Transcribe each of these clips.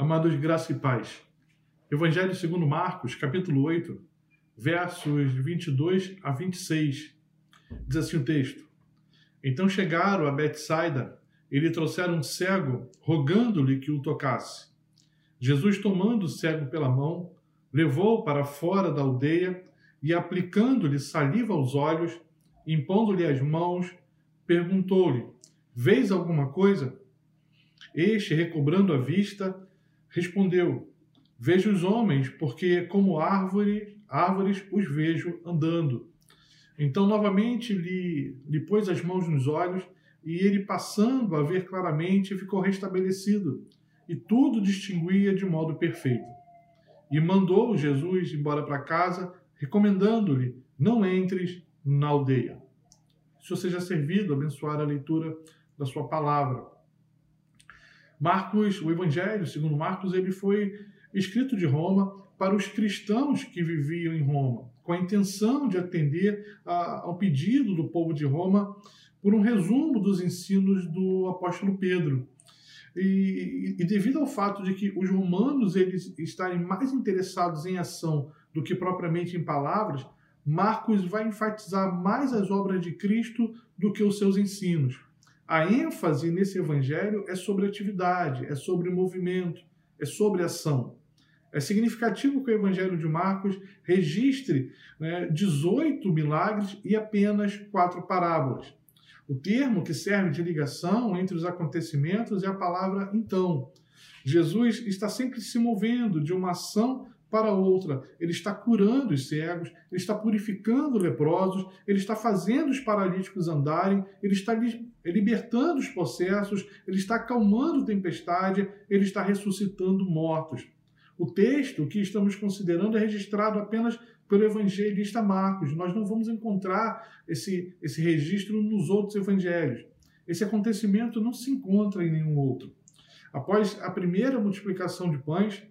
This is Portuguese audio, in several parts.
Amados, graça e paz. Evangelho segundo Marcos, capítulo 8, versos 22 a 26. Diz assim o texto. Então chegaram a Betsaida e lhe trouxeram um cego, rogando-lhe que o tocasse. Jesus, tomando o cego pela mão, levou-o para fora da aldeia e, aplicando-lhe saliva aos olhos, impondo-lhe as mãos, perguntou-lhe: Vês alguma coisa? Este, recobrando a vista, Respondeu: Vejo os homens, porque como árvore, árvores os vejo andando. Então, novamente, lhe, lhe pôs as mãos nos olhos, e ele, passando a ver claramente, ficou restabelecido, e tudo distinguia de modo perfeito. E mandou Jesus embora para casa, recomendando-lhe: Não entres na aldeia. Se você seja servido, abençoar a leitura da sua palavra. Marcos, o Evangelho, segundo Marcos, ele foi escrito de Roma para os cristãos que viviam em Roma, com a intenção de atender a, ao pedido do povo de Roma por um resumo dos ensinos do apóstolo Pedro. E, e, devido ao fato de que os romanos eles estarem mais interessados em ação do que propriamente em palavras, Marcos vai enfatizar mais as obras de Cristo do que os seus ensinos. A ênfase nesse evangelho é sobre atividade, é sobre movimento, é sobre ação. É significativo que o Evangelho de Marcos registre né, 18 milagres e apenas quatro parábolas. O termo que serve de ligação entre os acontecimentos é a palavra então. Jesus está sempre se movendo de uma ação para outra. Ele está curando os cegos, ele está purificando leprosos, ele está fazendo os paralíticos andarem, ele está libertando os possessos, ele está acalmando tempestade, ele está ressuscitando mortos. O texto que estamos considerando é registrado apenas pelo evangelista Marcos. Nós não vamos encontrar esse, esse registro nos outros evangelhos. Esse acontecimento não se encontra em nenhum outro. Após a primeira multiplicação de pães,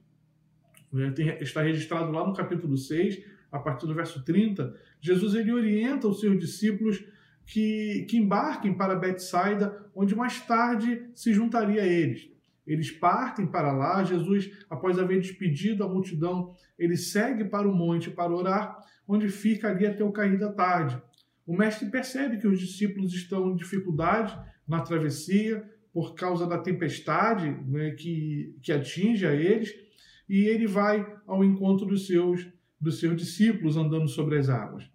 né, está registrado lá no capítulo 6, a partir do verso 30, Jesus ele orienta os seus discípulos que, que embarquem para Betsaida, onde mais tarde se juntaria a eles. Eles partem para lá, Jesus, após haver despedido a multidão, ele segue para o monte para orar, onde fica ali até o cair da tarde. O mestre percebe que os discípulos estão em dificuldade na travessia por causa da tempestade né, que, que atinge a eles, e ele vai ao encontro dos seus, dos seus discípulos andando sobre as águas.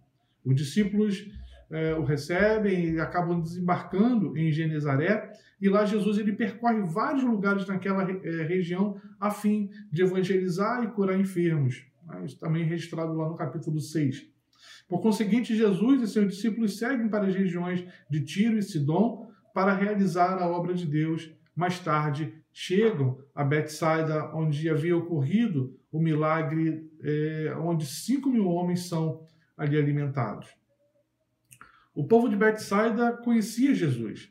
Os discípulos é, o recebem e acabam desembarcando em Genezaré, e lá Jesus ele percorre vários lugares naquela é, região a fim de evangelizar e curar enfermos. Né? Isso também é registrado lá no capítulo 6. Por conseguinte, Jesus e seus discípulos seguem para as regiões de Tiro e Sidom para realizar a obra de Deus. Mais tarde, chegam a Betsaida, onde havia ocorrido o milagre, é, onde cinco mil homens são ali alimentados. O povo de Betsaida conhecia Jesus.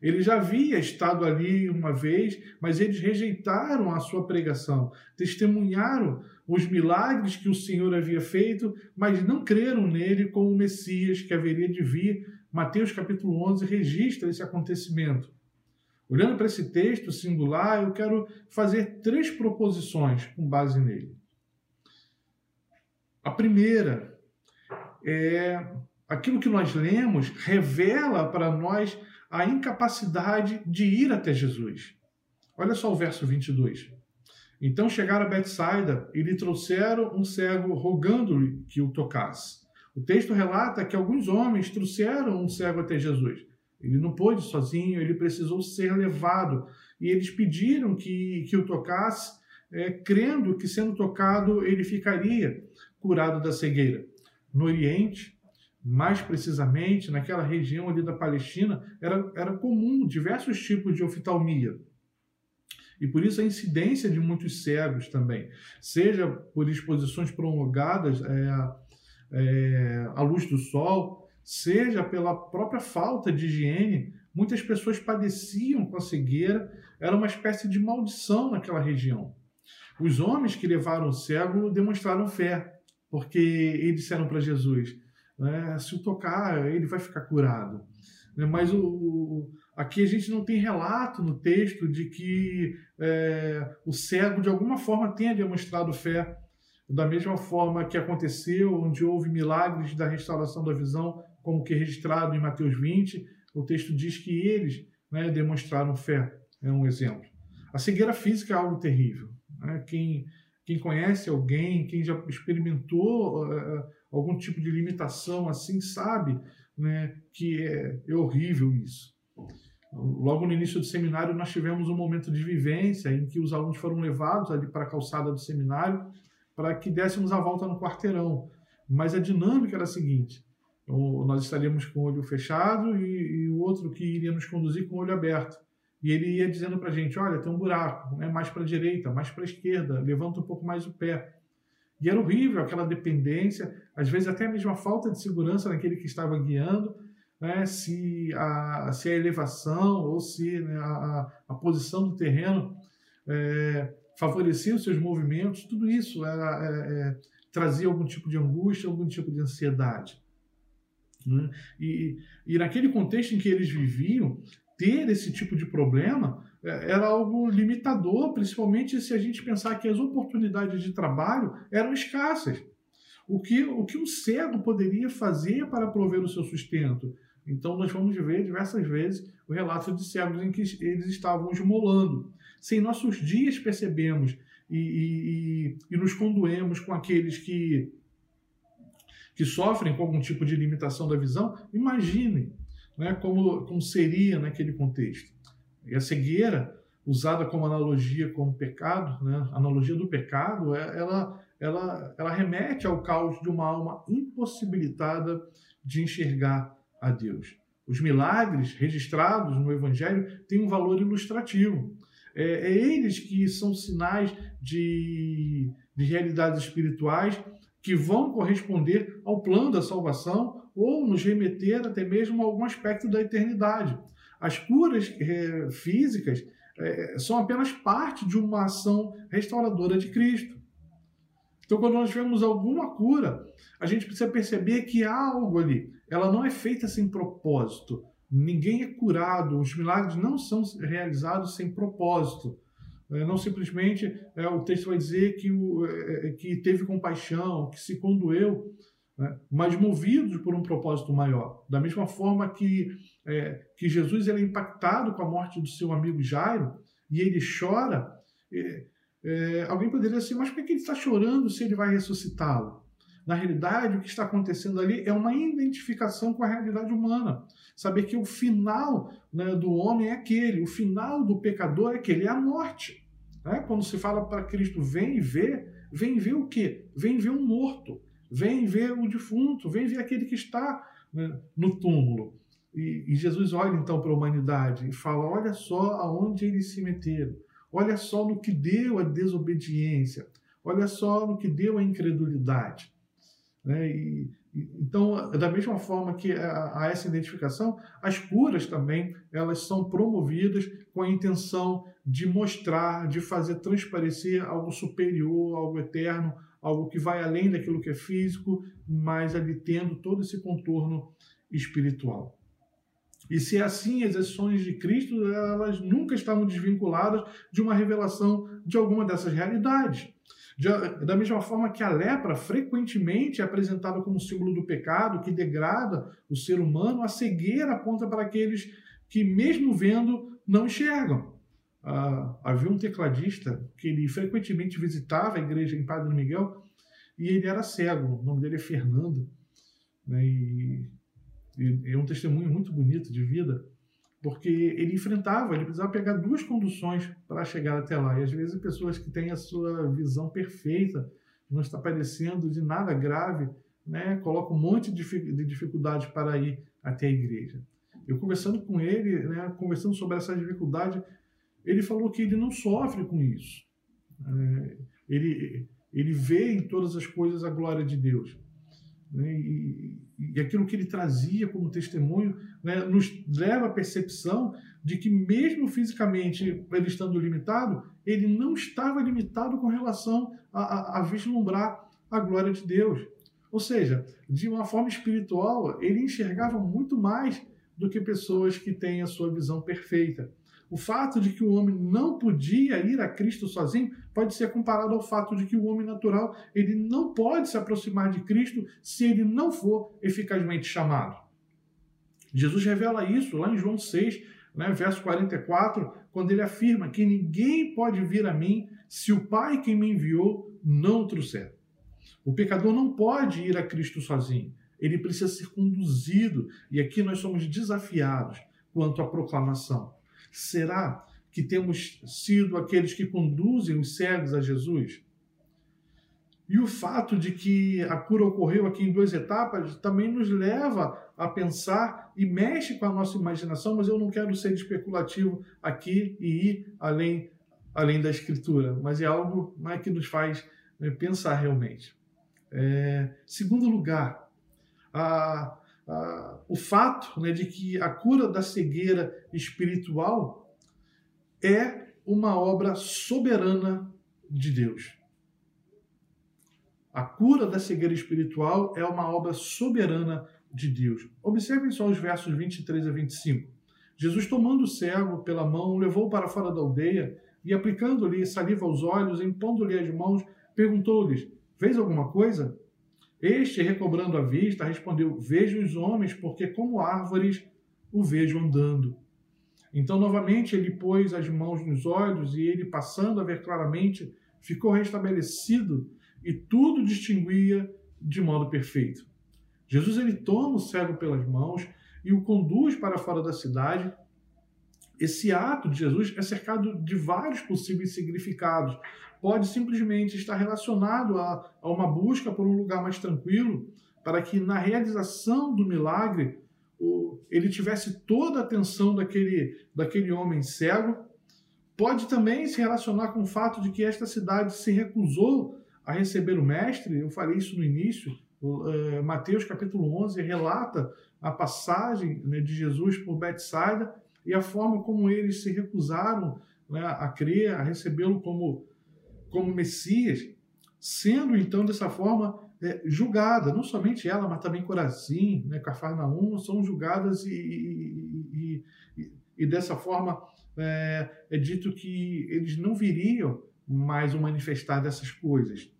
Ele já havia estado ali uma vez, mas eles rejeitaram a sua pregação, testemunharam os milagres que o Senhor havia feito, mas não creram nele como o Messias que haveria de vir. Mateus capítulo 11 registra esse acontecimento. Olhando para esse texto singular, eu quero fazer três proposições com base nele. A primeira é aquilo que nós lemos revela para nós a incapacidade de ir até Jesus. Olha só o verso 22. Então chegaram a Betsaida e lhe trouxeram um cego rogando-lhe que o tocasse. O texto relata que alguns homens trouxeram um cego até Jesus. Ele não pôde sozinho, ele precisou ser levado. E eles pediram que, que o tocasse, é, crendo que sendo tocado ele ficaria curado da cegueira. No Oriente, mais precisamente naquela região ali da Palestina, era, era comum diversos tipos de oftalmia. E por isso a incidência de muitos cegos também, seja por exposições prolongadas é, é, à luz do sol, seja pela própria falta de higiene, muitas pessoas padeciam com a cegueira, era uma espécie de maldição naquela região. Os homens que levaram o cego demonstraram fé, porque eles disseram para Jesus: né, se o tocar, ele vai ficar curado. Né, mas o, Aqui a gente não tem relato no texto de que é, o cego de alguma forma tenha demonstrado fé, da mesma forma que aconteceu, onde houve milagres da restauração da visão, como que é registrado em Mateus 20, o texto diz que eles né, demonstraram fé, é um exemplo. A cegueira física é algo terrível. Né? Quem, quem conhece alguém, quem já experimentou uh, algum tipo de limitação assim, sabe né, que é, é horrível isso. Logo no início do seminário, nós tivemos um momento de vivência em que os alunos foram levados ali para a calçada do seminário para que dessemos a volta no quarteirão. Mas a dinâmica era a seguinte: nós estaríamos com o olho fechado e, e o outro que iria nos conduzir com o olho aberto. E ele ia dizendo para a gente: olha, tem um buraco, é mais para a direita, mais para a esquerda, levanta um pouco mais o pé. E era horrível aquela dependência, às vezes até a mesma falta de segurança naquele que estava guiando né, se, a, se a elevação ou se né, a, a, posição do terreno é, favorecia os seus movimentos, tudo isso era, é, é, trazia algum tipo de angústia, algum tipo de ansiedade. Né? E, e naquele contexto em que eles viviam, ter esse tipo de problema era algo limitador, principalmente se a gente pensar que as oportunidades de trabalho eram escassas. O que, o que um cego poderia fazer para prover o seu sustento? Então, nós vamos ver diversas vezes o relato de cegos em que eles estavam esmolando. Se em nossos dias percebemos e, e, e, nos condoemos com aqueles que, que sofrem com algum tipo de limitação da visão, imaginem né, como, como seria naquele contexto. E a cegueira, usada como analogia com o pecado, né, analogia do pecado, é, ela, ela, ela remete ao caos de uma alma impossibilitada de enxergar a Deus. Os milagres registrados no Evangelho têm um valor ilustrativo. É, é eles que são sinais de, de realidades espirituais que vão corresponder ao plano da salvação ou nos remeter até mesmo a algum aspecto da eternidade. As curas é, físicas é, são apenas parte de uma ação restauradora de Cristo. Então, quando nós vemos alguma cura, a gente precisa perceber que há algo ali ela não é feita sem propósito. Ninguém é curado, os milagres não são realizados sem propósito. É, não simplesmente é, o texto vai dizer que, o, é, é, que teve compaixão, que se condoeu, né? mas movidos por um propósito maior. Da mesma forma que, é, que Jesus ele é impactado com a morte do seu amigo Jairo e ele chora, é, é, alguém poderia dizer assim, mas por que ele está chorando se ele vai ressuscitá-lo? Na realidade, o que está acontecendo ali é uma identificação com a realidade humana. Saber que o final né, do homem é aquele, o final do pecador é aquele, é a morte. Né? Quando se fala para Cristo, vem ver, vem ver o quê? Vem ver um morto, vem ver o defunto, vem ver aquele que está né, no túmulo. E, e, Jesus olha então para a humanidade e fala: olha só aonde eles se meteram, olha só no que deu a desobediência, olha só no que deu a incredulidade. Né? E, então, da mesma forma que há essa identificação, as curas também elas são promovidas com a intenção de mostrar, de fazer transparecer algo superior, algo eterno, algo que vai além daquilo que é físico, mas ali tendo todo esse contorno espiritual. E se é assim, as ações de Cristo elas nunca estavam desvinculadas de uma revelação de alguma dessas realidades. Da mesma forma que a lepra frequentemente é apresentada como símbolo do pecado, que degrada o ser humano, a cegueira aponta para aqueles que, mesmo vendo, não enxergam. Ah, havia um tecladista que ele frequentemente visitava a igreja em Padre Miguel e ele era cego. O nome dele é Fernando. Né, e, e é um testemunho muito bonito de vida porque ele enfrentava, ele precisava pegar duas conduções para chegar até lá. E às vezes pessoas que têm a sua visão perfeita, não está padecendo de nada grave, né, colocam um monte de dificuldades para ir até a igreja. Eu conversando com ele, né, conversando sobre essa dificuldade, ele falou que ele não sofre com isso. É, ele, ele vê em todas as coisas a glória de Deus. Né, e, e aquilo que ele trazia como testemunho né, nos leva à percepção de que, mesmo fisicamente ele estando limitado, ele não estava limitado com relação a, a, a vislumbrar a glória de Deus. Ou seja, de uma forma espiritual, ele enxergava muito mais do que pessoas que têm a sua visão perfeita. O fato de que o homem não podia ir a Cristo sozinho pode ser comparado ao fato de que o homem natural ele não pode se aproximar de Cristo se ele não for eficazmente chamado. Jesus revela isso lá em João 6, né, verso 44, quando ele afirma que ninguém pode vir a mim se o Pai que me enviou não o trouxer. O pecador não pode ir a Cristo sozinho. Ele precisa ser conduzido. E aqui nós somos desafiados quanto à proclamação. Será que temos sido aqueles que conduzem os cegos a Jesus? E o fato de que a cura ocorreu aqui em duas etapas também nos leva a pensar e mexe com a nossa imaginação, mas eu não quero ser especulativo aqui e ir além, além da escritura, mas é algo né, que nos faz né, pensar realmente. É, segundo lugar, a, ah, o fato né, de que a cura da cegueira espiritual é uma obra soberana de Deus. A cura da cegueira espiritual é uma obra soberana de Deus. Observem só os versos 23 a 25. Jesus, tomando o cego pela mão, levou para fora da aldeia e, aplicando-lhe saliva aos olhos, impondo-lhe as mãos, perguntou-lhes: Fez alguma coisa? Este, recobrando a vista, respondeu: Vejo os homens, porque como árvores o vejo andando. Então, novamente, ele pôs as mãos nos olhos e ele, passando a ver claramente, ficou restabelecido e tudo distinguia de modo perfeito. Jesus ele toma o cego pelas mãos e o conduz para fora da cidade. Esse ato de Jesus é cercado de vários possíveis significados pode simplesmente estar relacionado a, a uma busca por um lugar mais tranquilo, para que na realização do milagre ele tivesse toda a atenção daquele, daquele homem cego. Pode também se relacionar com o fato de que esta cidade se recusou a receber o mestre. Eu falei isso no início. Uh, Mateus capítulo 11 relata a passagem né, de Jesus por Betsaida e a forma como eles se recusaram né, a crer, a recebê-lo como como Messias, sendo então dessa forma é, julgada, não somente ela, mas também Corazim, né, Cafarnaum, são julgadas e, e, e, e dessa forma é, é, dito que eles não viriam mais o manifestar dessas coisas.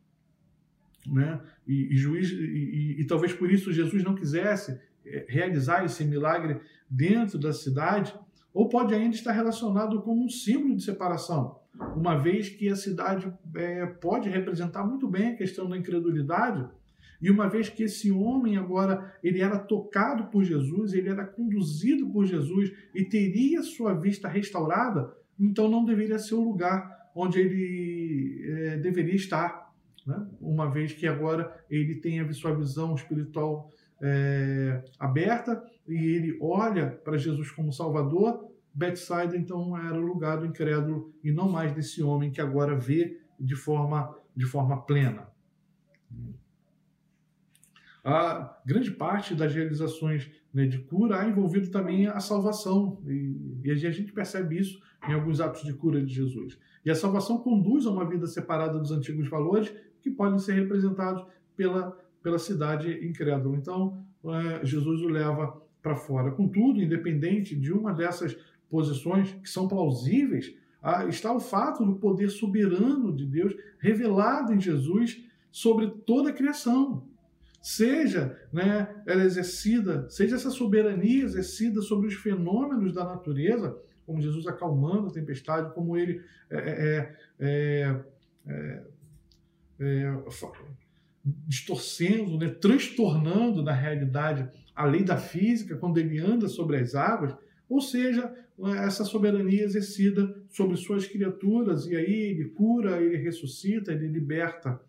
Né? E, juiz, e, talvez por isso Jesus não quisesse é, realizar esse milagre dentro da cidade, ou pode ainda estar relacionado como um símbolo de separação uma vez que a cidade é, pode representar muito bem a questão da incredulidade, e uma vez que esse homem agora ele era tocado por Jesus, ele era conduzido por Jesus e teria sua vista restaurada, então não deveria ser o lugar onde ele é, deveria estar, né? uma vez que agora ele tem a sua visão espiritual é, aberta e ele olha para Jesus como Salvador, Betsaida então era o lugar do incrédulo e não mais desse homem que agora vê de forma, de forma plena. A grande parte das realizações né, de cura há envolvido também a salvação, e, e, a gente percebe isso em alguns atos de cura de Jesus. E a salvação conduz a uma vida separada dos antigos valores que podem ser representados pela, pela cidade incrédula. Então, é, Jesus o leva para fora. Contudo, independente de uma dessas posições que são plausíveis, ah, está o fato do poder soberano de Deus revelado em Jesus sobre toda a criação. Seja né, ela exercida, seja essa soberania exercida sobre os fenômenos da natureza, como Jesus acalmando a tempestade, como ele é, é, é, é, é distorcendo, né, transtornando na realidade a lei da física quando ele anda sobre as águas, ou seja, essa soberania exercida sobre suas criaturas, e aí ele cura, ele ressuscita, ele liberta.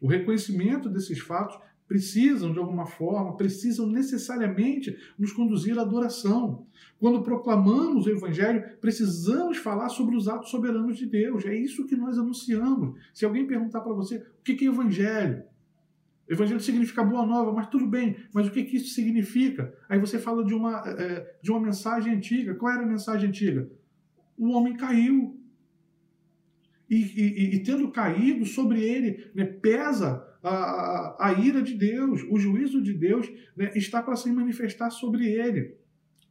O reconhecimento desses fatos precisam, de alguma forma, precisam necessariamente nos conduzir à adoração. Quando proclamamos o Evangelho, precisamos falar sobre os atos soberanos de Deus. É isso que nós anunciamos. Se alguém perguntar para você o que é Evangelho, Evangelho significa boa nova, mas tudo bem, mas o que, que isso significa? Aí você fala de uma, é, de uma mensagem antiga. Qual era a mensagem antiga? O homem caiu. e, e, e tendo caído sobre ele, né, pesa a, a, a, ira de Deus, o juízo de Deus né, está para se manifestar sobre ele.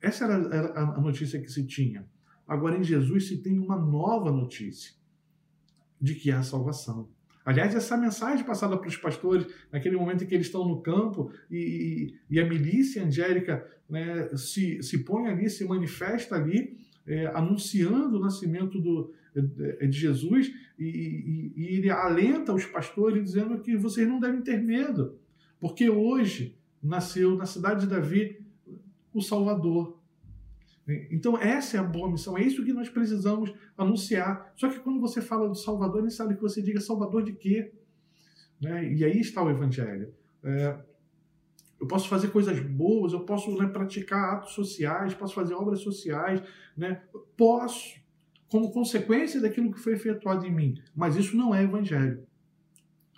Essa era, era a notícia que se tinha. Agora, em Jesus se tem uma nova notícia de que há salvação. Aliás, essa mensagem passada para os pastores, naquele momento em que eles estão no campo e, e, e a milícia angélica né, se, se põe ali, se manifesta ali, é, anunciando o nascimento do, de Jesus, e, e, ele alenta os pastores dizendo que vocês não devem ter medo, porque hoje nasceu na cidade de Davi o Salvador. Então, essa é a boa missão, é isso que nós precisamos anunciar. Só que quando você fala do Salvador, nem sabe que você diga Salvador de quê? Né? E aí está o Evangelho. É, eu posso fazer coisas boas, eu posso né, praticar atos sociais, posso fazer obras sociais, né? posso, como consequência daquilo que foi efetuado em mim. Mas isso não é Evangelho.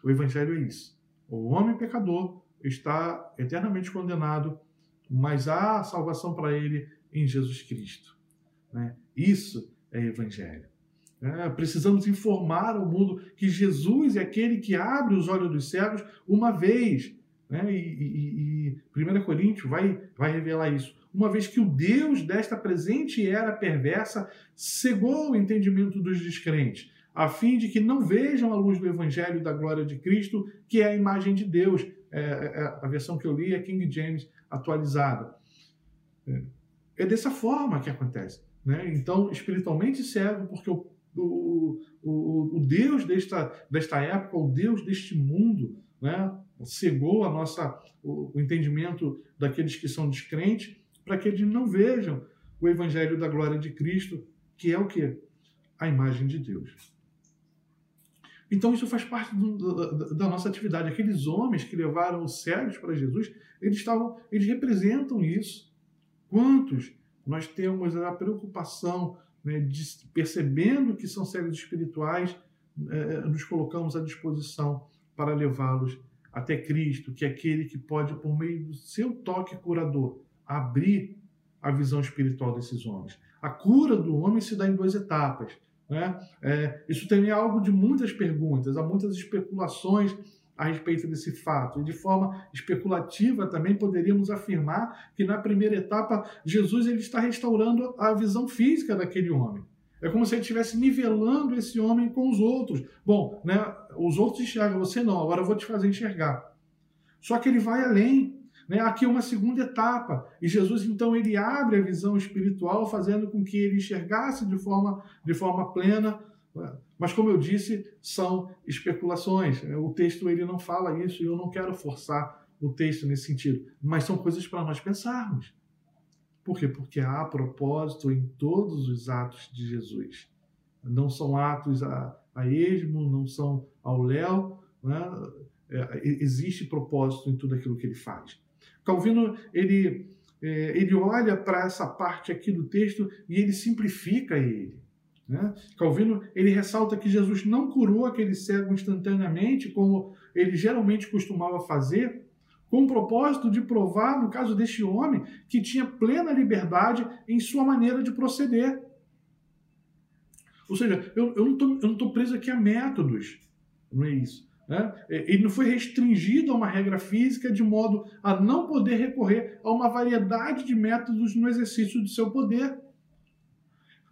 O Evangelho é isso. O homem pecador está eternamente condenado, mas há salvação para ele em Jesus Cristo. Né? Isso é Evangelho. É, precisamos informar ao mundo que Jesus é aquele que abre os olhos dos cegos uma vez. Né? E, e, e 1 Coríntios vai, vai revelar isso. Uma vez que o Deus desta presente era perversa cegou o entendimento dos descrentes, a fim de que não vejam a luz do Evangelho da glória de Cristo, que é a imagem de Deus. É, é, a versão que eu li é King James atualizada. É. É dessa forma que acontece. Né? Então, espiritualmente cego, porque o, o, o, o Deus desta, desta época, o Deus deste mundo, né? cegou a nossa, o, o entendimento daqueles que são descrentes, para que eles não vejam o evangelho da glória de Cristo, que é o que? A imagem de Deus. Então isso faz parte do, da, da, nossa atividade. Aqueles homens que levaram os cegos para Jesus, eles estavam, eles representam isso. Quantos nós temos a preocupação né, de, percebendo que são seres espirituais, é, nos colocamos à disposição para levá-los até Cristo, que é aquele que pode, por meio do seu toque curador, abrir a visão espiritual desses homens. A cura do homem se dá em duas etapas. Né? É, isso é algo de muitas perguntas, há muitas especulações a respeito desse fato. E de forma especulativa também poderíamos afirmar que na primeira etapa Jesus ele está restaurando a visão física daquele homem. É como se ele estivesse nivelando esse homem com os outros. Bom, né, os outros enxergam, você não, agora eu vou te fazer enxergar. Só que ele vai além. Né? Aqui é uma segunda etapa. E Jesus, então, ele abre a visão espiritual, fazendo com que ele enxergasse de forma, de forma plena mas como eu disse, são especulações. O texto ele não fala isso e eu não quero forçar o texto nesse sentido, mas são coisas para nós pensarmos. Por quê? Porque há propósito em todos os atos de Jesus. Não são atos a, a esmo, não são ao léu, né? é, existe propósito em tudo aquilo que ele faz. Calvino ele, é, ele olha para essa parte aqui do texto e ele simplifica ele. Né? Calvino ele ressalta que Jesus não curou aquele cego instantaneamente, como ele geralmente costumava fazer, com o propósito de provar, no caso deste homem, que tinha plena liberdade em sua maneira de proceder. Ou seja, eu, eu não estou preso aqui a métodos, não é isso. Né? Ele não foi restringido a uma regra física de modo a não poder recorrer a uma variedade de métodos no exercício do seu poder.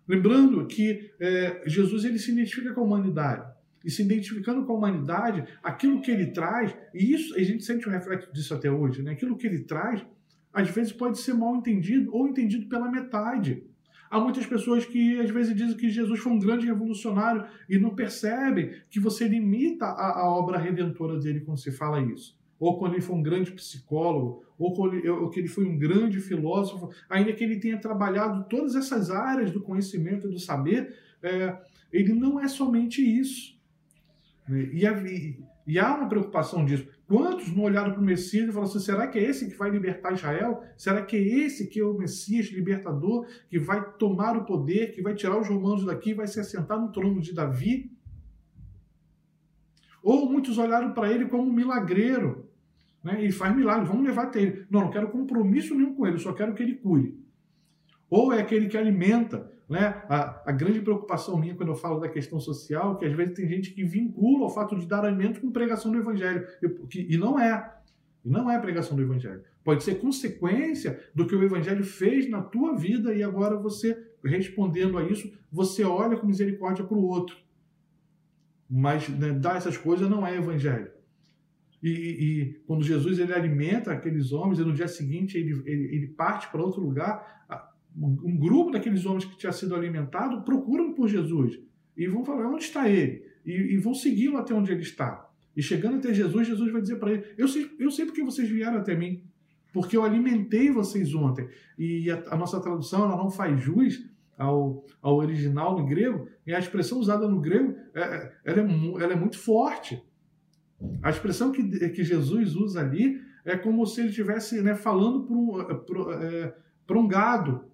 Lembrando que é, Jesus ele se identifica com a humanidade. E se identificando com a humanidade, aquilo que ele traz, e isso a gente sente o reflexo disso até hoje, né? aquilo que ele traz, às vezes pode ser mal entendido ou entendido pela metade. Há muitas pessoas que às vezes dizem que Jesus foi um grande revolucionário e não percebem que você limita a, a obra redentora dele quando se fala isso ou quando ele foi um grande psicólogo, ou, que ele foi um grande filósofo, ainda que ele tenha trabalhado todas essas áreas do conhecimento e do saber, é, ele não é somente isso. Né? E, e, há uma preocupação disso. Quantos não olharam para o Messias e falaram assim: será que é esse que vai libertar Israel? Será que é esse que é o Messias libertador, que vai tomar o poder, que vai tirar os romanos daqui e vai se assentar no trono de Davi? Ou muitos olharam para ele como um milagreiro. Né? Ele faz milagre, vamos levar até ele. Não, não quero compromisso nenhum com ele, só quero que ele cure. Ou é aquele que alimenta, né, a, a, grande preocupação minha quando eu falo da questão social, é que às vezes tem gente que vincula o fato de dar alimento com pregação do evangelho, e, e não é. E não é pregação do evangelho. Pode ser consequência do que o evangelho fez na tua vida e agora você, respondendo a isso, você olha com misericórdia para o outro. Mas né, dar essas coisas não é evangelho. E, e, quando Jesus ele alimenta aqueles homens, e no dia seguinte ele, ele, ele parte para outro lugar, um grupo daqueles homens que tinha sido alimentado procuram por Jesus e vão falar onde está ele e, e vão segui-lo até onde ele está. E chegando até Jesus, Jesus vai dizer para ele: eu sei, eu sei porque vocês vieram até mim, porque eu alimentei vocês ontem. E a, a nossa tradução ela não faz jus ao, ao original no grego, e a expressão usada no grego é, é ela, é, ela é muito forte. A expressão que, que Jesus usa ali é como se ele estivesse né, falando para um, um gado,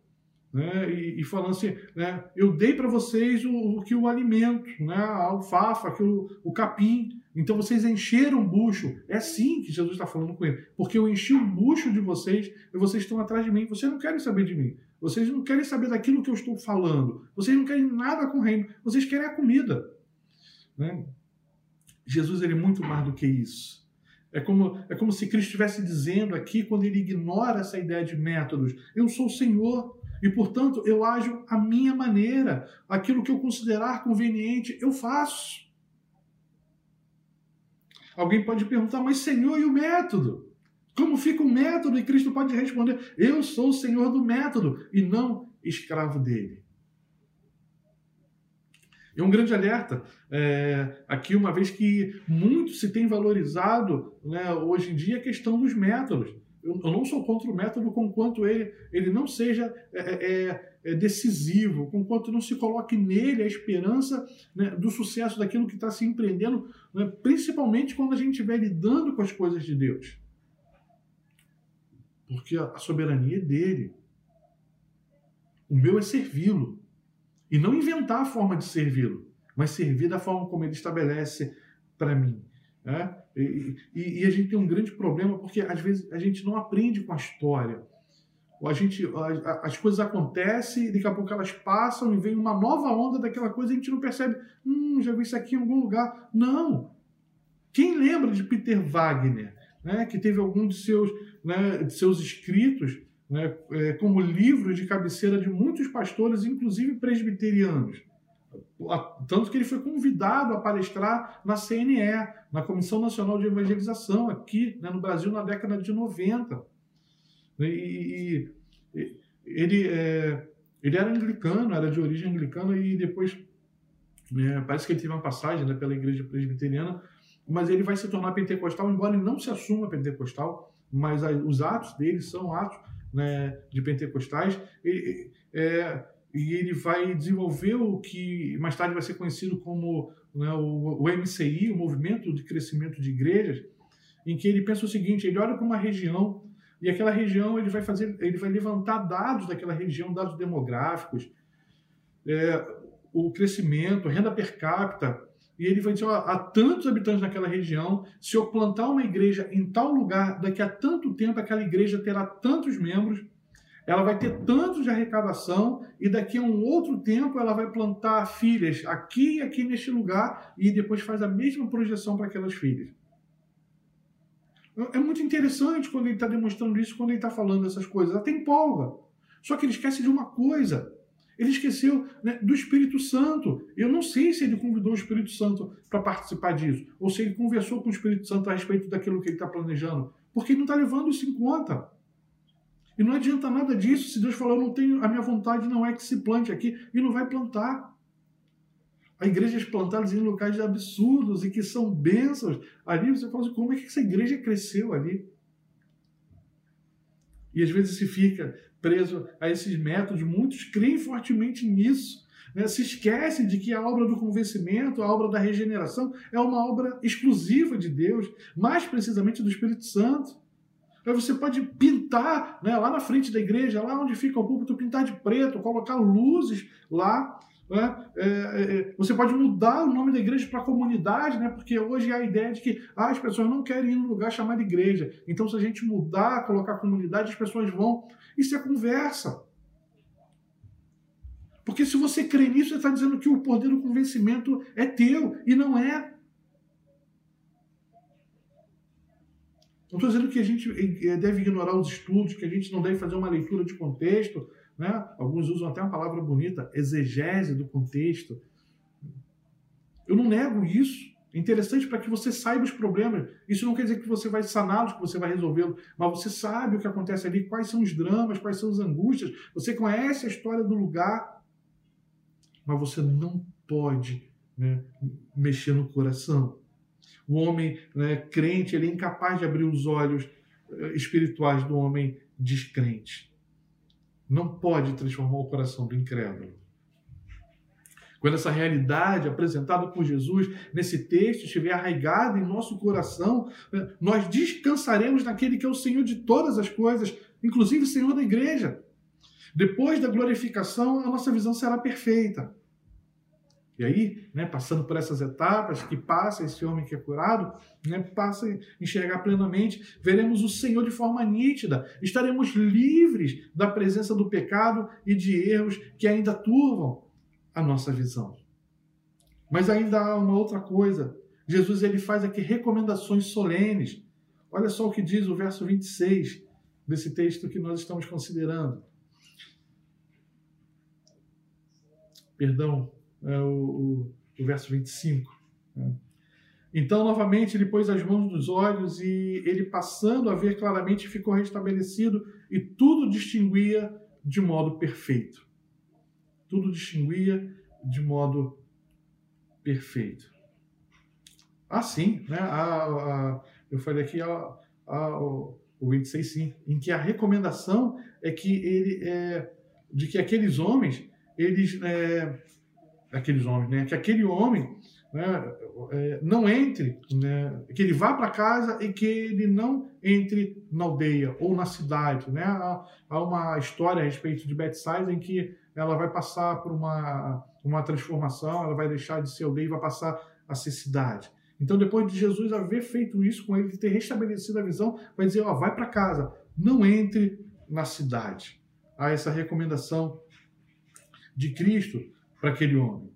né, e, e, falando assim, né, eu dei para vocês o, o, que o alimento, né, a alfafa, aquilo, o capim, então vocês encheram o bucho. É assim que Jesus está falando com ele, porque eu enchi o bucho de vocês e vocês estão atrás de mim. Vocês não querem saber de mim. Vocês não querem saber daquilo que eu estou falando. Vocês não querem nada com o reino. Vocês querem a comida. Né? Jesus ele é muito mais do que isso. É como, é como se Cristo estivesse dizendo aqui, quando ele ignora essa ideia de métodos: Eu sou o Senhor e, portanto, eu ajo à minha maneira. Aquilo que eu considerar conveniente, eu faço. Alguém pode perguntar, mas Senhor, e o método? Como fica o método? E Cristo pode responder: Eu sou o Senhor do método e não escravo dele. É um grande alerta é, aqui, uma vez que muito se tem valorizado né, hoje em dia a questão dos métodos. Eu, eu não sou contra o método, conquanto ele, ele não seja é, é, é, é decisivo, conquanto não se coloque nele a esperança né, do sucesso daquilo que está se empreendendo, né, principalmente quando a gente estiver lidando com as coisas de Deus. Porque a, a soberania é dele. O meu é servi-lo. E não inventar a forma de servi-lo, mas servir da forma como ele estabelece para mim. Né? E, e, e, a gente tem um grande problema porque às vezes a gente não aprende com a história. A gente, as coisas acontecem, daqui a pouco elas passam e vem uma nova onda daquela coisa e a gente não percebe. Hum, já vi isso aqui em algum lugar. Não. Quem lembra de Peter Wagner, né, que teve algum de seus, né, de seus escritos né, é, como livro de cabeceira de muitos pastores, inclusive presbiterianos. Tanto que ele foi convidado a palestrar na CNE, na Comissão Nacional de Evangelização, aqui né, no Brasil, na década de 90. E, e ele, é, ele era anglicano, era de origem anglicana, e depois é, parece que ele teve uma passagem né, pela igreja presbiteriana, mas ele vai se tornar pentecostal, embora ele não se assuma pentecostal, mas os atos dele são atos né, de pentecostais, e, é, e ele vai desenvolver o que mais tarde vai ser conhecido como né, o, o MCI, o Movimento de Crescimento de Igrejas, em que ele pensa o seguinte: ele olha para uma região e aquela região ele vai fazer, ele vai levantar dados daquela região, dados demográficos, é, o crescimento, renda per capita, e ele vai dizer: ó, há tantos habitantes naquela região, se eu plantar uma igreja em tal lugar, daqui a tanto tempo aquela igreja terá tantos membros, ela vai ter tanto de arrecadação, e daqui a um outro tempo ela vai plantar filhas aqui e aqui neste lugar, e depois faz a mesma projeção para aquelas filhas. É muito interessante quando ele está demonstrando isso, quando ele está falando essas coisas. Até empolga. Só que ele esquece de uma coisa. Ele esqueceu né, do Espírito Santo. Eu não sei se ele convidou o Espírito Santo para participar disso, ou se ele conversou com o Espírito Santo a respeito daquilo que ele está planejando, porque ele não está levando isso em conta. E não adianta nada disso se Deus falou, não tenho, a minha vontade não é que se plante aqui, e não vai plantar. Há igrejas plantadas em locais absurdos e que são bênçãos. Ali você fala assim, como é que essa igreja cresceu ali? E às vezes se fica preso a esses métodos, muitos creem fortemente nisso. Né? Se esquecem de que a obra do convencimento, a obra da regeneração, é uma obra exclusiva de Deus, mais precisamente do Espírito Santo. Aí você pode pintar né, lá na frente da igreja, lá onde fica o púlpito, pintar de preto, colocar luzes lá, né? É, é, é, você pode mudar o nome da igreja para comunidade, né? porque hoje há a ideia de que ah, as pessoas não querem ir num lugar chamado igreja. Então, se a gente mudar, colocar comunidade, as pessoas vão. Isso é conversa. Porque se você crê nisso, você está dizendo que o poder do convencimento é teu, e não é. Não estou dizendo que a gente eh, deve ignorar os estudos, que a gente não deve fazer uma leitura de contexto. Né? Alguns usam até uma palavra bonita, exegese do contexto. Eu não nego isso. É interessante para que você saiba os problemas. Isso não quer dizer que você vai saná-los, que você vai resolvê-los, mas você sabe o que acontece ali, quais são os dramas, quais são as angústias. Você conhece a história do lugar, mas você não pode né, mexer no coração. O homem né, crente ele é incapaz de abrir os olhos eh, espirituais do homem descrente. Não pode transformar o coração do incrédulo. Quando essa realidade apresentada por Jesus nesse texto estiver arraigada em nosso coração, né, nós descansaremos naquele que é o Senhor de todas as coisas, inclusive Senhor da igreja. Depois da glorificação, a nossa visão será perfeita. E aí, né, passando por essas etapas que passa esse homem que é curado, né, passa a enxergar plenamente, veremos o Senhor de forma nítida, estaremos livres da presença do pecado e de erros que ainda turvam a nossa visão. Mas ainda há uma outra coisa. Jesus ele faz aqui recomendações solenes. Olha só o que diz o verso 26 desse texto que nós estamos considerando. Perdão, é o, o, o verso 25. Né? Então, novamente, ele pôs as mãos nos olhos e ele, passando a ver claramente, ficou restabelecido e tudo distinguia de modo perfeito. Tudo distinguia de modo perfeito. Assim, né? A, a, eu falei aqui a, a, o 26, sim, em que a recomendação é que ele é, de que aqueles homens, eles é, aqueles homens, né? Que aquele homem né, é, não entre, né, que ele vá para casa e que ele não entre na aldeia ou na cidade. Né? Há, uma história a respeito de Bethsaida em que ela vai passar por uma, uma transformação, ela vai deixar de ser aldeia e vai passar a ser cidade. Então, depois de Jesus haver feito isso com ele, ter restabelecido a visão, vai dizer: ó, vai para casa, não entre na cidade. Há essa recomendação de Cristo para aquele homem.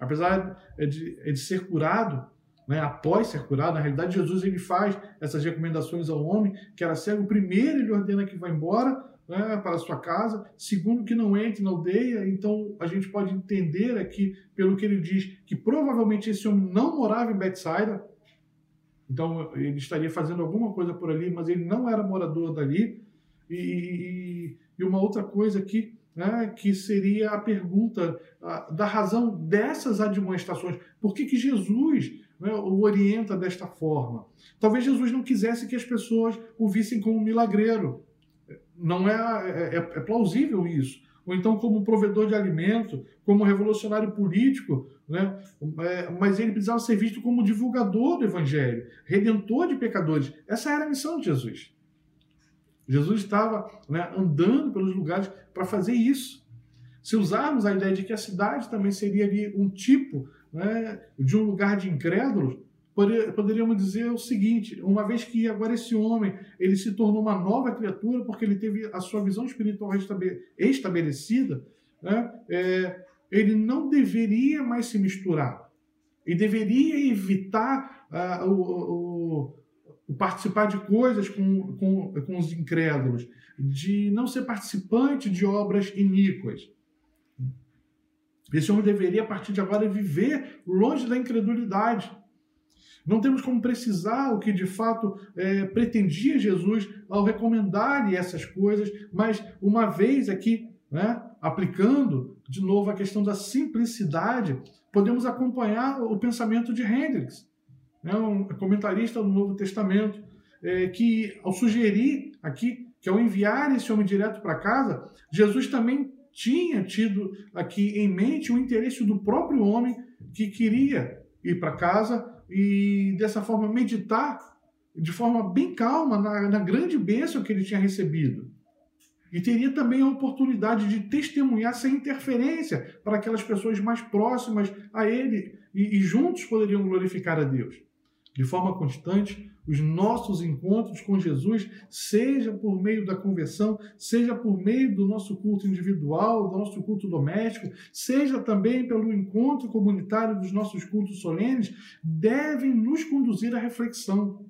Apesar de, de ser curado, né, após ser curado, na realidade Jesus ele faz essas recomendações ao homem que era cego. Primeiro ele ordena que vá embora né, para a sua casa, segundo que não entre na aldeia. Então a gente pode entender aqui, pelo que ele diz, que provavelmente esse homem não morava em Betsaida. Então ele estaria fazendo alguma coisa por ali, mas ele não era morador dali. E, e, e uma outra coisa aqui né, que seria a pergunta a, da razão dessas admoestações. Por que, que Jesus né, o orienta desta forma? Talvez Jesus não quisesse que as pessoas o vissem como um milagreiro. Não é, é, é, é plausível isso. Ou então como provedor de alimento, como revolucionário político, né? É, mas ele precisava ser visto como divulgador do evangelho, redentor de pecadores. Essa era a missão de Jesus. Jesus estava né, andando pelos lugares para fazer isso. Se usarmos a ideia de que a cidade também seria ali um tipo né, de um lugar de incrédulos, poderíamos dizer o seguinte: uma vez que agora esse homem ele se tornou uma nova criatura porque ele teve a sua visão espiritual estabelecida, né, é, ele não deveria mais se misturar. Ele deveria evitar uh, o, o participar de coisas com, com, com os incrédulos, de não ser participante de obras iníquas. Esse homem deveria, a partir de agora, viver longe da incredulidade. Não temos como precisar o que de fato é, pretendia Jesus ao recomendar-lhe essas coisas, mas uma vez aqui, né, aplicando de novo a questão da simplicidade, podemos acompanhar o pensamento de Hendricks né, um comentarista do Novo Testamento, é, que ao sugerir aqui que ao enviar esse homem direto para casa, Jesus também tinha tido aqui em mente o interesse do próprio homem que queria ir para casa e dessa forma meditar de forma bem calma na, na grande bênção que ele tinha recebido. E teria também a oportunidade de testemunhar sem interferência para aquelas pessoas mais próximas a ele e, e juntos poderiam glorificar a Deus. De forma constante os nossos encontros com Jesus, seja por meio da conversão, seja por meio do nosso culto individual, do nosso culto doméstico, seja também pelo encontro comunitário dos nossos cultos solenes, devem nos conduzir à reflexão.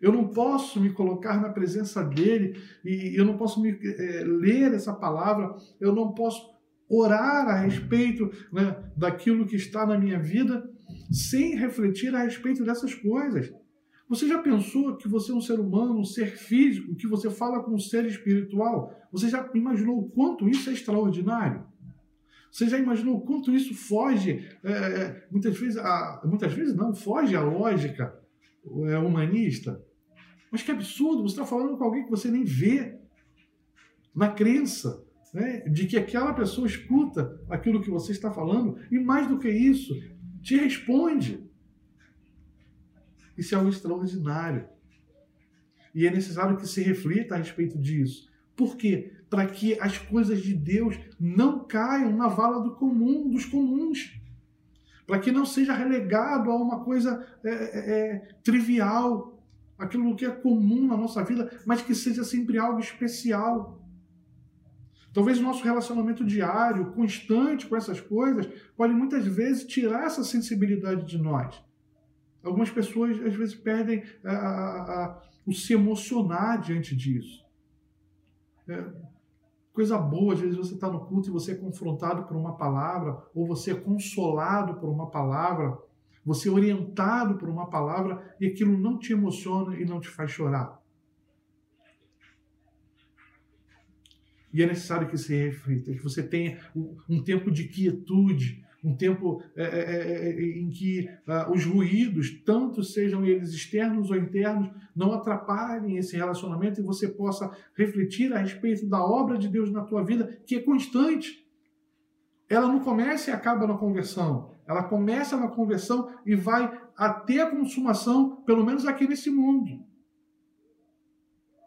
Eu não posso me colocar na presença dele e eu não posso me, é, ler essa palavra, eu não posso orar a respeito né, daquilo que está na minha vida sem refletir a respeito dessas coisas. Você já pensou que você é um ser humano, um ser físico, que você fala com um ser espiritual? Você já imaginou o quanto isso é extraordinário? Você já imaginou o quanto isso foge, é, é muitas vezes, a, muitas vezes não, foge à lógica é, humanista? Mas que absurdo, você está falando com alguém que você nem vê, na crença né, de que aquela pessoa escuta aquilo que você está falando, e mais do que isso, te responde. Isso é algo extraordinário. E é necessário que se reflita a respeito disso. Por quê? Para que as coisas de Deus não caiam na vala do comum, dos comuns. Para que não seja relegado a uma coisa é, é, é, trivial, aquilo que é comum na nossa vida, mas que seja sempre algo especial. Talvez o nosso relacionamento diário, constante com essas coisas, pode muitas vezes tirar essa sensibilidade de nós. Algumas pessoas às vezes perdem a, a, a, o se emocionar diante disso. É, coisa boa, às vezes você está no culto e você é confrontado por uma palavra, ou você é consolado por uma palavra, você é orientado por uma palavra e aquilo não te emociona e não te faz chorar. E é necessário que se reflita, que você tenha um tempo de quietude, um tempo é, é, é, é em que uh, os ruídos, tanto sejam eles externos ou internos, não atrapalhem esse relacionamento e você possa refletir a respeito da obra de Deus na tua vida, que é constante. Ela não começa e acaba na conversão. Ela começa na conversão e vai até a consumação, pelo menos aqui nesse mundo.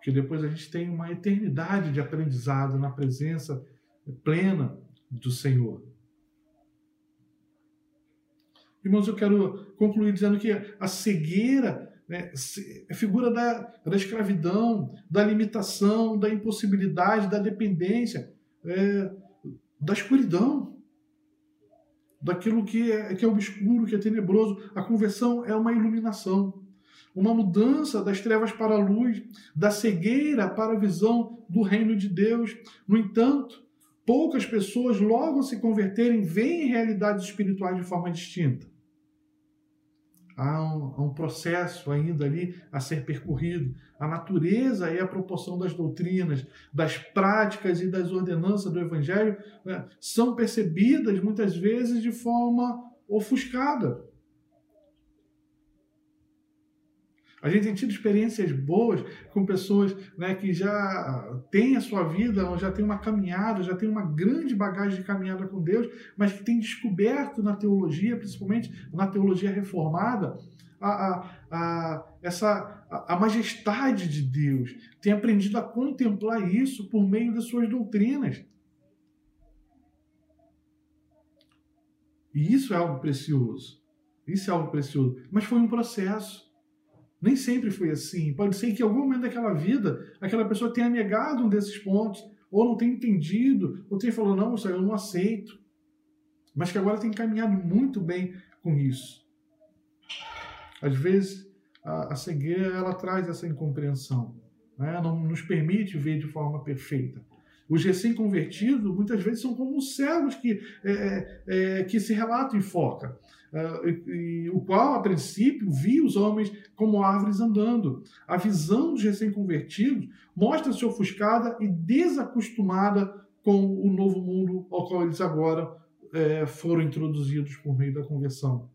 Porque depois a gente tem uma eternidade de aprendizado na presença plena do Senhor. Irmãos, eu quero concluir dizendo que a cegueira né, é figura da, da escravidão, da limitação, da impossibilidade, da dependência, é, da escuridão, daquilo que é, que é obscuro, que é tenebroso. A conversão é uma iluminação, uma mudança das trevas para a luz, da cegueira para a visão do reino de Deus. No entanto, poucas pessoas, logo se converterem, veem realidades espirituais de forma distinta há um, há um, processo ainda ali a ser percorrido. A natureza e a proporção das doutrinas, das práticas e das ordenanças do Evangelho né, são percebidas muitas vezes de forma ofuscada. A gente tem tido experiências boas com pessoas né, que já têm a sua vida, já têm uma caminhada, já têm uma grande bagagem de caminhada com Deus, mas que têm descoberto na teologia, principalmente na teologia reformada, a, a, a, essa, a, a majestade de Deus, tem aprendido a contemplar isso por meio das suas doutrinas. E isso é algo precioso. Isso é algo precioso. Mas foi um processo. Nem sempre foi assim. Pode ser que em algum momento daquela vida aquela pessoa tenha negado um desses pontos, ou não tenha entendido, ou tenha falado, não, eu não aceito. Mas que agora tem caminhado muito bem com isso. Às vezes, a, a cegueira ela traz essa incompreensão, né? não nos permite ver de forma perfeita. Os recém-convertidos muitas vezes são como os cegos que, é, é, é que se relatam em foca, e, o qual, a princípio, via os homens como árvores andando. A visão dos recém-convertidos mostra-se ofuscada e desacostumada com o novo mundo ao qual eles agora é, foram introduzidos por meio da conversão.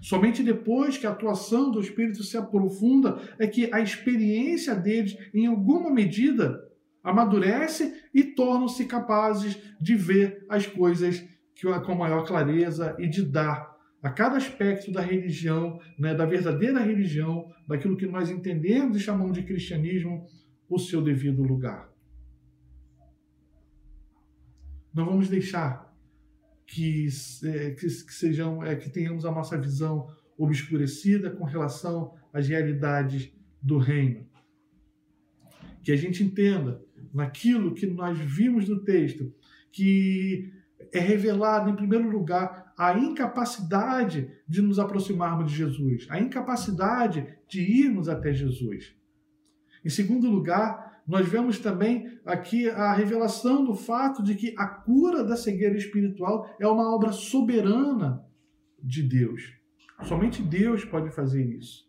Somente depois que a atuação do Espírito se aprofunda é que a experiência deles, em alguma medida, amadurece e tornam-se capazes de ver as coisas com maior clareza e de dar a cada aspecto da religião, né, da verdadeira religião, daquilo que nós entendemos e chamamos de cristianismo, o seu devido lugar. Não vamos deixar que, é, que, que sejam, é, que tenhamos a nossa visão obscurecida com relação às realidades do reino. Que a gente entenda naquilo que nós vimos no texto, que é revelado, em primeiro lugar, a incapacidade de nos aproximarmos de Jesus, a incapacidade de irmos até Jesus. Em segundo lugar, nós vemos também aqui a revelação do fato de que a cura da cegueira espiritual é uma obra soberana de Deus. Somente Deus pode fazer isso.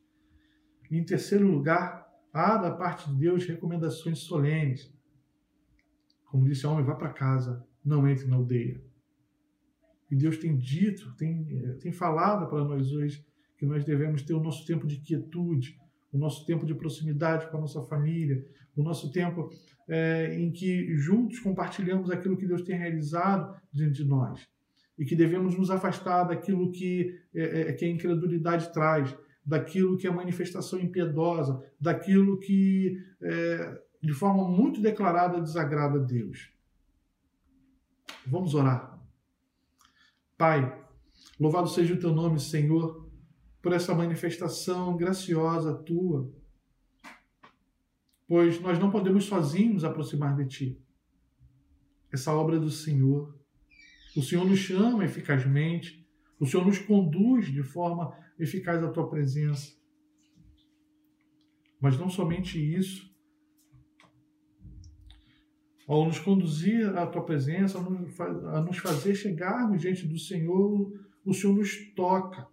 Em terceiro lugar, há da parte de Deus recomendações solenes. Como disse o homem, vá para casa, não entre na aldeia. E Deus tem dito, tem, tem falado para nós hoje que nós devemos ter o nosso tempo de quietude, o nosso tempo de proximidade com a nossa família, o nosso tempo é, em que juntos compartilhamos aquilo que Deus tem realizado diante de nós e que devemos nos afastar daquilo que, é, que a incredulidade traz, daquilo que é manifestação impiedosa, daquilo que de forma muito declarada desagrada a Deus. Vamos orar. Pai, louvado seja o teu nome, Senhor, por essa manifestação graciosa tua, pois nós não podemos sozinhos aproximar de ti. Essa obra do Senhor. O Senhor nos chama eficazmente, o Senhor nos conduz de forma eficaz à tua presença. Mas não somente isso, ao nos conduzir à tua presença, a nos fazer chegarmos diante do Senhor, o Senhor nos toca,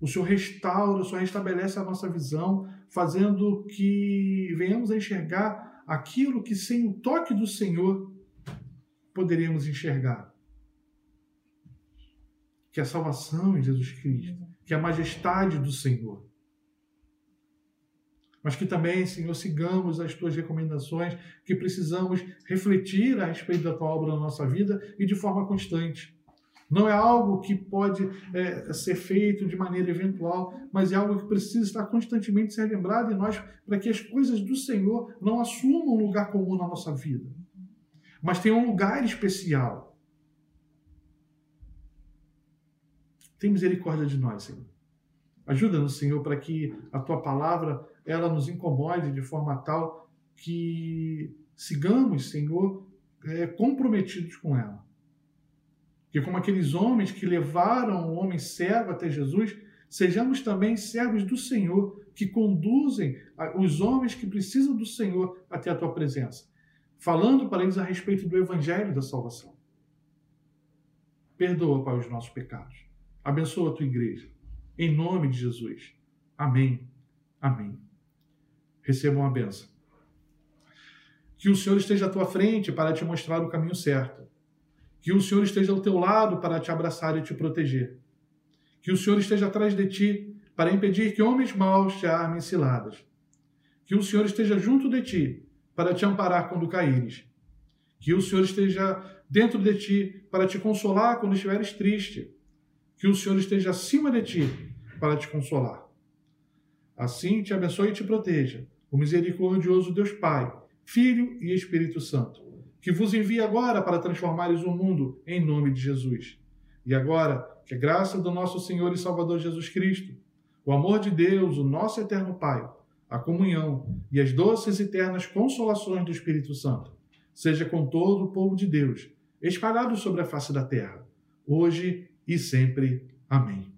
o Senhor restaura, o Senhor restabelece a nossa visão, fazendo que venhamos a enxergar aquilo que sem o toque do Senhor poderíamos enxergar. Que é a salvação em Jesus Cristo, que é a majestade do Senhor mas que também, Senhor, sigamos as tuas recomendações, que precisamos refletir a respeito da tua obra na nossa vida e de forma constante. Não é algo que pode é, ser feito de maneira eventual, mas é algo que precisa estar constantemente ser lembrado em nós para que as coisas do Senhor não assumam um lugar comum na nossa vida, mas tenham um lugar especial. Tem misericórdia de nós, Senhor. Ajuda-nos, Senhor, para que a tua palavra ela nos incomode de forma tal que sigamos, Senhor, é, comprometidos com ela. Que como aqueles homens que levaram o homem servo até Jesus, sejamos também servos do Senhor, que conduzem os homens que precisam do Senhor até a tua presença, falando para eles a respeito do evangelho da salvação. Perdoa, Pai, os nossos pecados. Abençoa a tua igreja. Em nome de Jesus. Amém. Amém recebam a benção. Que o Senhor esteja à tua frente para te mostrar o caminho certo. Que o Senhor esteja ao teu lado para te abraçar e te proteger. Que o Senhor esteja atrás de ti para impedir que homens maus te armem ciladas. Que o Senhor esteja junto de ti para te amparar quando caíres. Que o Senhor esteja dentro de ti para te consolar quando estiveres triste. Que o Senhor esteja acima de ti para te consolar. Assim te abençoe e te proteja o misericordioso Deus Pai, Filho e Espírito Santo, que vos envia agora para transformares o mundo em nome de Jesus. E agora, que a graça do nosso Senhor e Salvador Jesus Cristo, o amor de Deus, o nosso eterno Pai, a comunhão e as doces e eternas consolações do Espírito Santo, seja com todo o povo de Deus, espalhado sobre a face da terra, hoje e sempre. Amém.